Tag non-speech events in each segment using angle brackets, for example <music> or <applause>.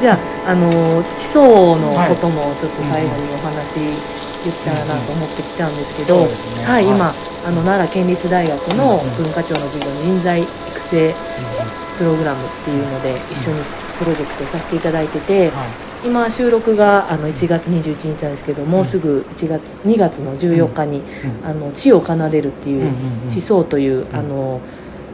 じゃあ、あの地層のこともちょっと最後にお話言ったらなと思ってきたんですけど、はい、はい。今あの奈良県立大学の文化庁の授業に人材育成プログラムっていうので一緒にプロジェクトさせていただいてて、はい。今収録があの1月21日なんですけどもうすぐ1月2月の14日に、うん。あの地を奏でるっていう地層という、んあの、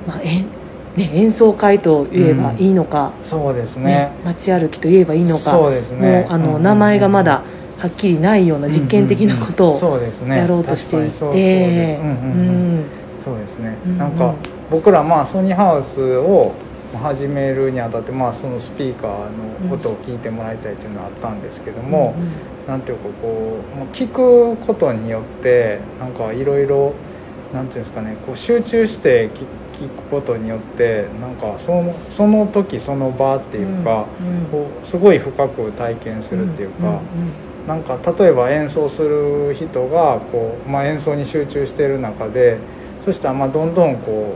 まあえんね、演奏会と言えばいいのか、そうですね。ね街歩きと言えばいいのかそうですね。もうあの、うん。うんうん名前がまだはっきりないような実験的なことをやろうとしていて。うんうんうん。そうですね、うん。うんなんか僕らまあソニーハウスを始めるにあたってまあそのスピーカーの音を聞いてもらいたいっていうのはあったんですけども、うんうん。なんていうかこう聞くことによってなんかいろいろなんていうんですかねこう集中して聞聞くことによってなんかそのその時その場っていうか、うんうん。こうすごい深く体験するっていうか。んんなんか例えば演奏する人がこう、まあ、演奏に集中してる中でそしたらまあどんどんこ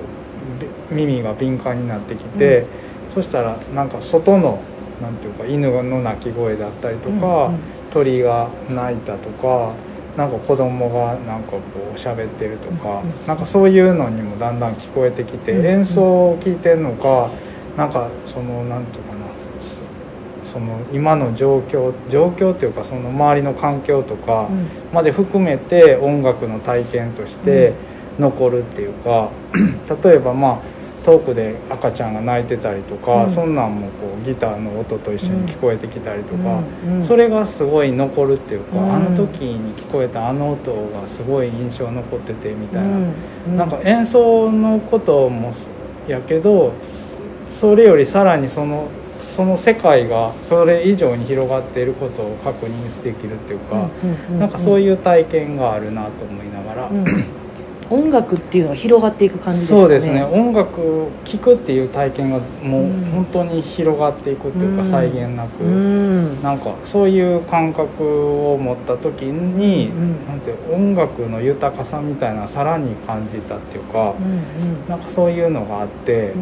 うび耳が敏感になってきて、そしたらなんか外のなんていうか犬の鳴き声だったりとか、鳥が鳴いたとかなんか子供がなんかこう喋ってるとか、なんかそういうのにもだんだん聞こえてきて、演奏を聞いてるのかなんかそのなんていうかなそその今の状況状況っていうかその周りの環境とかうん。まで含めて音楽の体験として残るっていうか、<clears throat> 例えばまあ遠くで赤ちゃんが泣いてたりとか、うん。そんなんもこうギターの音と一緒に聞こえてきたりとか、うん。うんそれがすごい残るっていうか、うん。あの時に聞こえたあの音がすごい印象残っててみたいな、うん。なんか演奏のこともやけどそれよりさらにそのその世界がそれ以上に広がっていることを確認できるっていうか、うん。うん。うん。なんかそういう体験があるなと思いながら、うん音楽っていうのが広がっていく感じですかね。そうですね。音楽聴くっていう体験がもううん。本当に広がっていくっていうか、うん。際限なく、うん。なんかそういう感覚を持った時に、うんなんて音楽の豊かさみたいなのさらに感じたっていうか、うんうん。なんかそういうのがあって、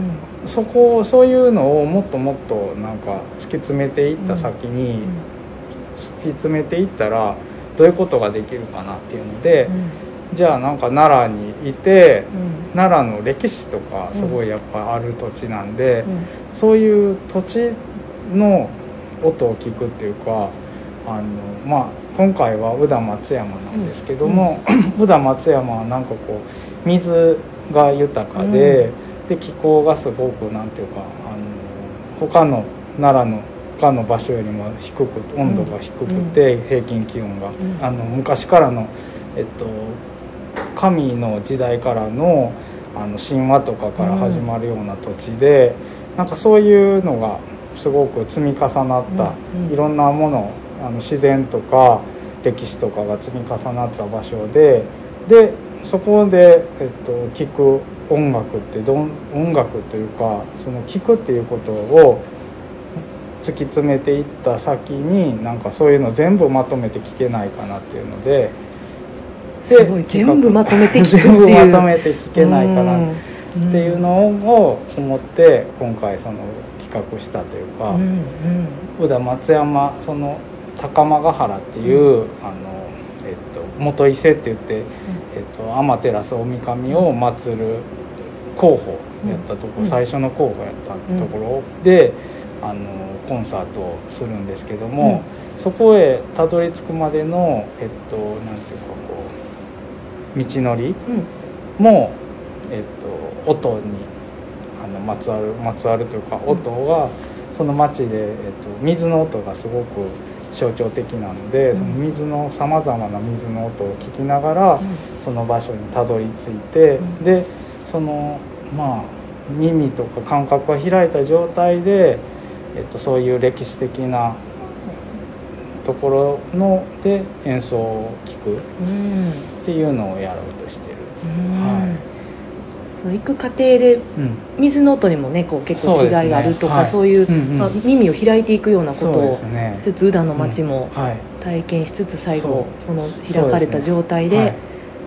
うん。そこそういうのをもっともっとなんか突き詰めていった先に、突き詰めていったらどういうことができるかなっていうので、うんじゃあなんか奈良にいて、うん。奈良の歴史とかすごいやっぱある土地なんで、うん。そういう土地の音を聞くっていうかあの、まあ、今回は宇田松山なんですけども、<clears throat> 宇田松山はなんかこう水が豊かで,、で気候がすごくなんていうかあの他の奈良の他の場所よりも低く温度が低くて、平均気温が、ん。あの昔からの、えっと、神の時代からのあの神話とかから始まるような土地で、なんかそういうのがすごく積み重なった、うんうんいろんなものあの自然とか歴史とかが積み重なった場所ででそこで、えっと、聴く音楽ってどん音楽というかその聴くっていうことを突き詰めていった先になんかそういうの全部まとめて聞けないかなっていうので。ですごい全部まとめて聞くっていう。全部まとめて聞けないかな。うん。っていうのを思って今回その企画したというか、うんうん。宇田松山その高間ヶ原っていう、あのえっと、元伊勢って言って、えっと、天照大神を祀る候補やったところ、うん。最初の候補やったところで、あのコンサートをするんですけども、そこへたどり着くまでのえっとなんていうかこう道のりうん。も、えっと、音にあのまつわるまつわるというか音がその町で、えっと、水の音がすごく象徴的なので、うん。その水のさまざまな水の音を聞きながら、うん。その場所にたどり着いて、うん。でそのまあ耳とか感覚が開いた状態で、えっと、そういう歴史的なところので演奏を聴くうん。っていうのをやろうとしてる。うん。はその行く過程でうん。水の音にもねこう結構違いがあるとかそうういう、うんうん。まあ、耳を開いていくようなことそうをですね。しつつ宇田の町も体験しつつ最後その開かれた状態ではい。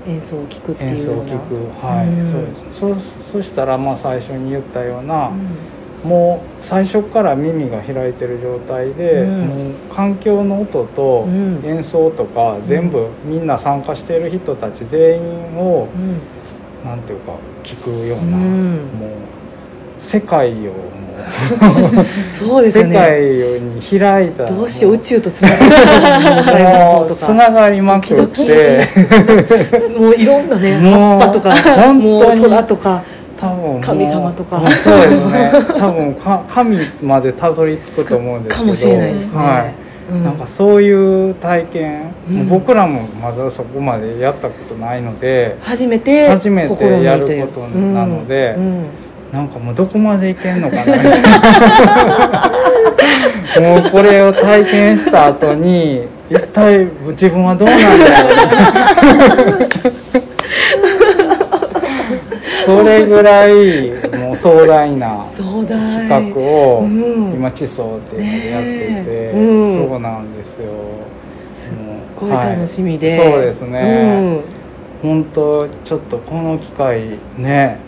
演奏を聴くっていう演奏ような。を聴く。はい、うん。そうですそそしたらまあ最初に言ったような、うんもう最初から耳が開いてる状態で、うん。もう環境の音とうん。演奏とか全部みんな参加している人たち全員をうん。なんていうか聞くような、うん。もう世界をもう <laughs> そうですよ世ね界に開いたどうしよう宇宙とつながもうるつながりまくって。<laughs> もういろんなね葉っぱとか本当にもう空とか多分神様とか。うんそうですね。多分か神までたどり着くと思うんですけど。かもしれないですね。はい。うん。なんかそういう体験、うん。僕らもまだそこまでやったことないので。初めて初めてやることなので。うんうん。なんかもうどこまでいけんのかな。もうこれを体験した後に一体自分はどうなんだろうそれぐらいもう壮大な企画をうん。今地層っていうのでやってて、うん。そうなんですよ。すっごい楽しみで、そうですね、本当ちょっとこの機会ね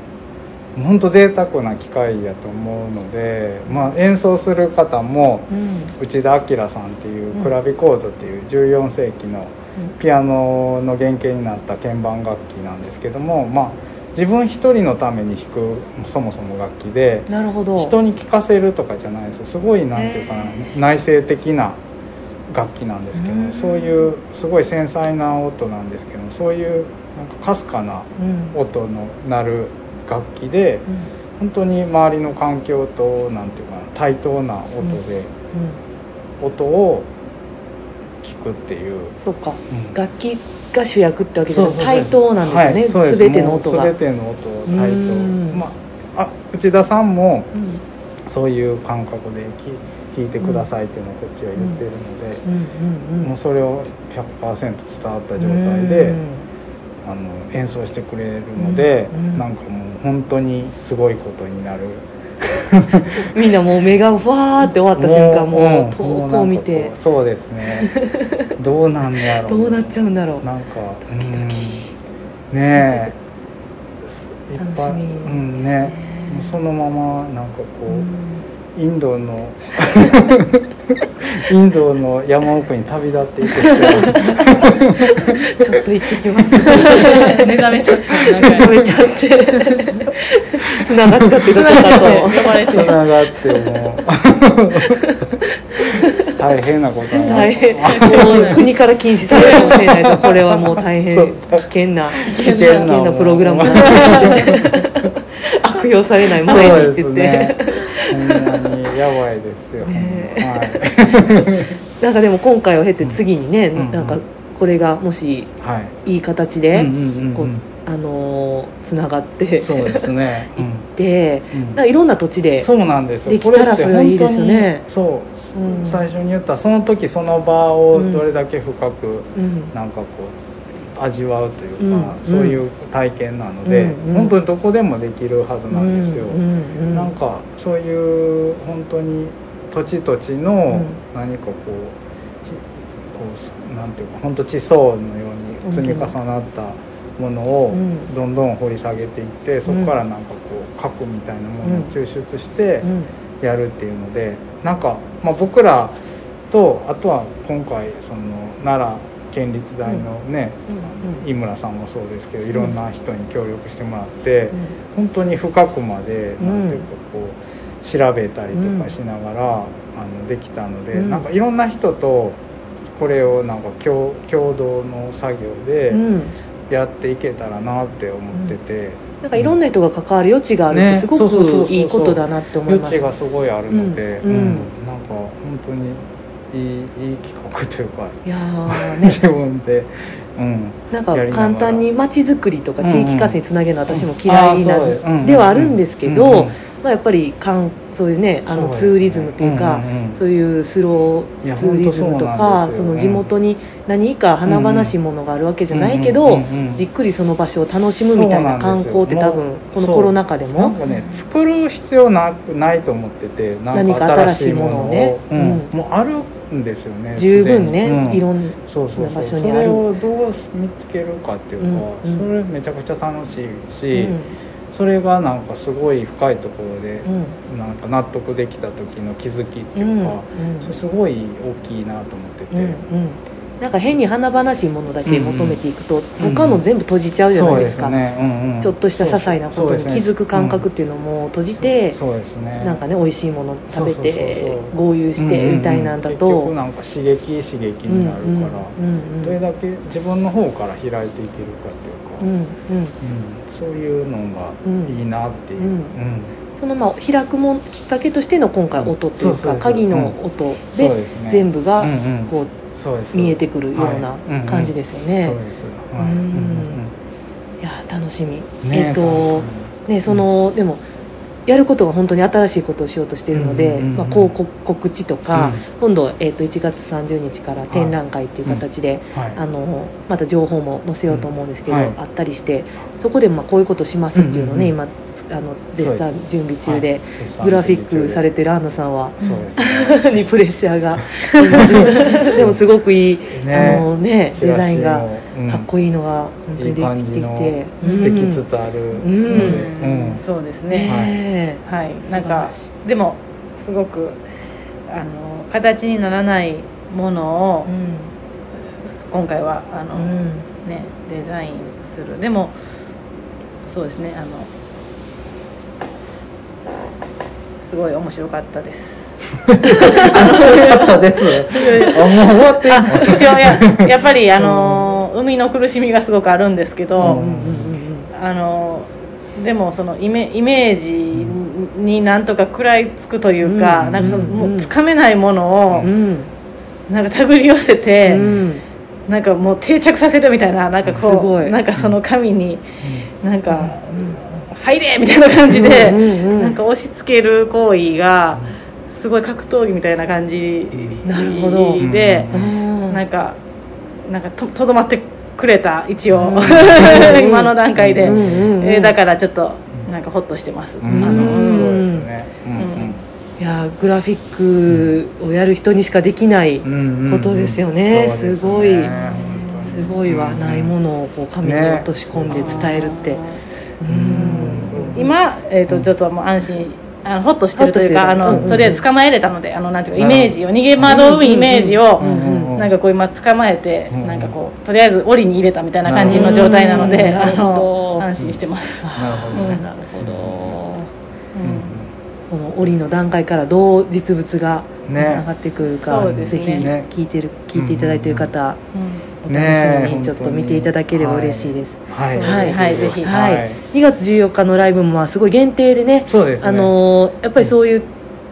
本当贅沢な機会やと思うので、まあ、演奏する方もうん。うん内田明さんっていううんクラビコードっていう14世紀のピアノの原型になった鍵盤楽器なんですけども、まあ、自分一人のために弾くそもそも楽器でなるほど。人に聴かせるとかじゃないです。よすごいなんていうかなへ内省的な楽器なんですけど、うん。そういうすごい繊細な音なんですけどそういうなんかかすかなうん。音の鳴る楽器で本当に周りの環境となんていうかな対等な音で、うん。音を聞くっていう。そっか、うん。楽器が主役ってわけじゃない。そうそう対等なんですよね、はい。全ての音が。全ての音対うん。等まああ内田さんもうん。そういう感覚でき弾いてくださいっていうのをこっちは言ってるので、うん。うんうんもうそれを100%伝わった状態で、あの演奏してくれるので、うん。うん。なんかもう本当にすごいことになる <laughs> みんなもう目がわーって終わった瞬間もんう遠くを見て。そうですね。<laughs> どうなんやろどうなっちゃうんだろう。なんかうん。ねえ。いっぱいみうんね。そのままなんかこう、うん。インドの <laughs> インドの山奥に旅立っていく人。ちょっと行ってきます <laughs> 目覚めちゃった。なんか食べちゃって繋がっちゃってつながって。もう <laughs> 大変なことにな。る大変。もう国から禁止されるかもしれないですこれはもう大変。危険な危険な。危険なプログラム。になって悪用されない前にって言って、ねやばいですよ、ねはい。<laughs> なんかでも今回を経て次にね、うんなんかこれがもしはい。いい形で、あのつながってそうですね、<laughs> 行って、うん。いろんな土地でそうなんですよ。できたらそれはいいですよね。そう、うん。最初に言ったその時その場をどれだけ深くうん。なんかこう味わうというか、うんそういう体験なので、うんうん。本当にどこでもできるはずなんですよ、なんかそういう本当に土地土地のうん。何かこう,ひ、こうすなんていうか本当地層のように積み重なったものをうん。どんどん掘り下げていってそこからなんかこう核みたいなものを抽出してうん。やるっていうのでなんか、まあ、僕らとあとは今回その奈良県立大のね、井村さんもそうですけどいろんな人に協力してもらって、本当に深くまでうん。なんていうかこう調べたりとかしながら、あのできたので、うん。なんかいろんな人とこれをなんか共共同の作業でうん。やっていけたらなって思ってて、なんかいろんな人が関わる余地があるってすごくいいことだなって思います。余地がすごいあるので、うん。うん。なんか本当にいいいい企画というか、いやー <laughs> 自ね分で、うん、なんか簡単に街づくりとか地域活性につなげるのは私も嫌いなではあるんですけど、うんうんまあ、やっぱりかんそういうねあのツーリズムというかうんうんうん。そういうスローツーリズムとかんですよ。その地元に何か華々しいものがあるわけじゃないけどうんうんうんうん。じっくりその場所を楽しむみたいな観光って多分このコロナ禍でも。なんかね作る必要なくないと思ってて何か新しいものをね。うん。うん。もうあるんですよね十分ね、うん。いろんなそうそうそう。そ場所にある。れをどう見つけるかっていうか、うんうん。それめちゃくちゃ楽しいし、うん。それがなんかすごい深いところで、うん。なんか納得できた時の気づきっていうか、うんうん。すごい大きいなと思ってて、うんうんなんか変に華々しいものだけ求めていくと、ん他の全部閉じちゃうじゃないですか、そうね、うんうん。ちょっとした些細なことに気づく感覚っていうのも閉じて、そうですね。なんかね美味しいもの食べてそう豪遊してみたいなんだと、結局なんか刺激刺激になるから、うんうんうん。うんどれだけ自分の方から開いていけるかっていうか、うんうん、うんそういうのがいいなっていう、うん。うん。そのまあ開くもんきっかけとしての今回音っていうか鍵の音で全部がうんうん。こう見えてくるような感じですよね。そうです、はい。うん。うんいや楽しみ、ねえっ、とねその、でもやることが本当に新しいことをしようとしているので、まあ、こうこ告知とか、うん。今度、えー、と1月30日から展覧会っていう形で、あのまた情報も載せようと思うんですけど、うんはい。あったりしてそこでまあこういうことしますっていうのをね、うんうんうん。今あの絶賛準備中ではい。絶賛グラフィックされてるアンナさんはね。<laughs> にプレッシャーが。<laughs> <laughs> でもすごくいい、ね。あのねデザインがうんかっこいいのが本当いいにできてきて、できつつあるので、うん。うん。そうですね。はい。なんかでもすごくあの形にならないものを、うん今回はあの、うん。ねデザインする。でもそうですねあのすごい面白かったです。<laughs> 面白かったです。<laughs> あ、もう終わって。んの一応ややっぱりあの生みの苦しみがすごくあるんですけど、あのでもそのイメイメージになんとか食らいつくというか、うんなんかそのうんもうつかめないものを、なんか手繰り寄せて、うん。なんかもう定着させるみたいななんかこうなんかその紙になんかうん。入れみたいな感じで、なんか押し付ける行為がすごい格闘技みたいな感じなるほど。なんかなんかととどまってくれた一応、<laughs> うん。今の段階で、うん。うん。うん。えーだからちょっとなんかホッとしてます、うん。あのうん。そうですね。いやグラフィックをやる人にしかできないうん。ことですよね、すすごい。ねすごいわ、ないものをこう紙に落とし込んで伝えるって、うん。今、えー、とちょっともう安心あのホッとしてるというかあの、としてる。うんうん。とりあえず捕まえれたのであのなんていうかイメージを逃げ惑うイメージを、うん。うん。うんなんかこう今捕まえて、なんかこうとりあえず檻に入れたみたいな感じの状態なので、あの安心してます、なるほど。ねなるほど、うん。この折の段階からどう実物がね。上がってくるか、そうですぜひね聞いてる聞いていただいている方、うん。お楽しみにねちょっと見ていただければ嬉しいです。はい。はい。はい。ぜひはい。はい。2月14日のライブもまあすごい限定でねそうですね。あのーやっぱりそういう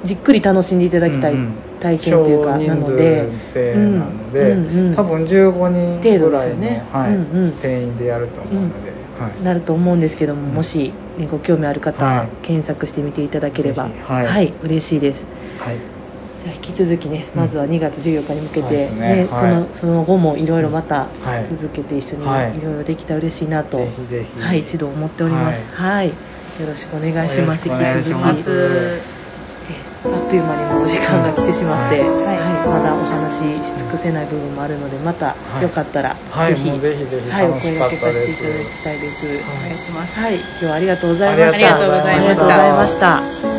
じっくり楽しんでいただきたい。うんうん体験というか、少なので。制なので、うんうんうん。多分15人ぐらい程度ですの、よね。はいうんうん。定員でやると思うので、はいなると思うんですけども、うん。もし、ねご興味ある方、はい。検索してみていただければ、はい。嬉しいです。はい。じゃあ引き続きね、うん。まずは2月14日に向けて、そうですね。そはい。のその後もいろいろまたはい。続けて一緒にはい。いろいろできたら嬉しいなと、はい、一度思っております。はい、よろしくお願いします。引き続きあっという間にもうお時間が来てしまって、はいはいまだお話しし尽くせない部分もあるので、またはいよかったら、はいぜひ、ぜひぜひはい、お声かったで掛けさせていすただきたいです。お願いします。はい、今日は。ありがとうございました。ありがとうございました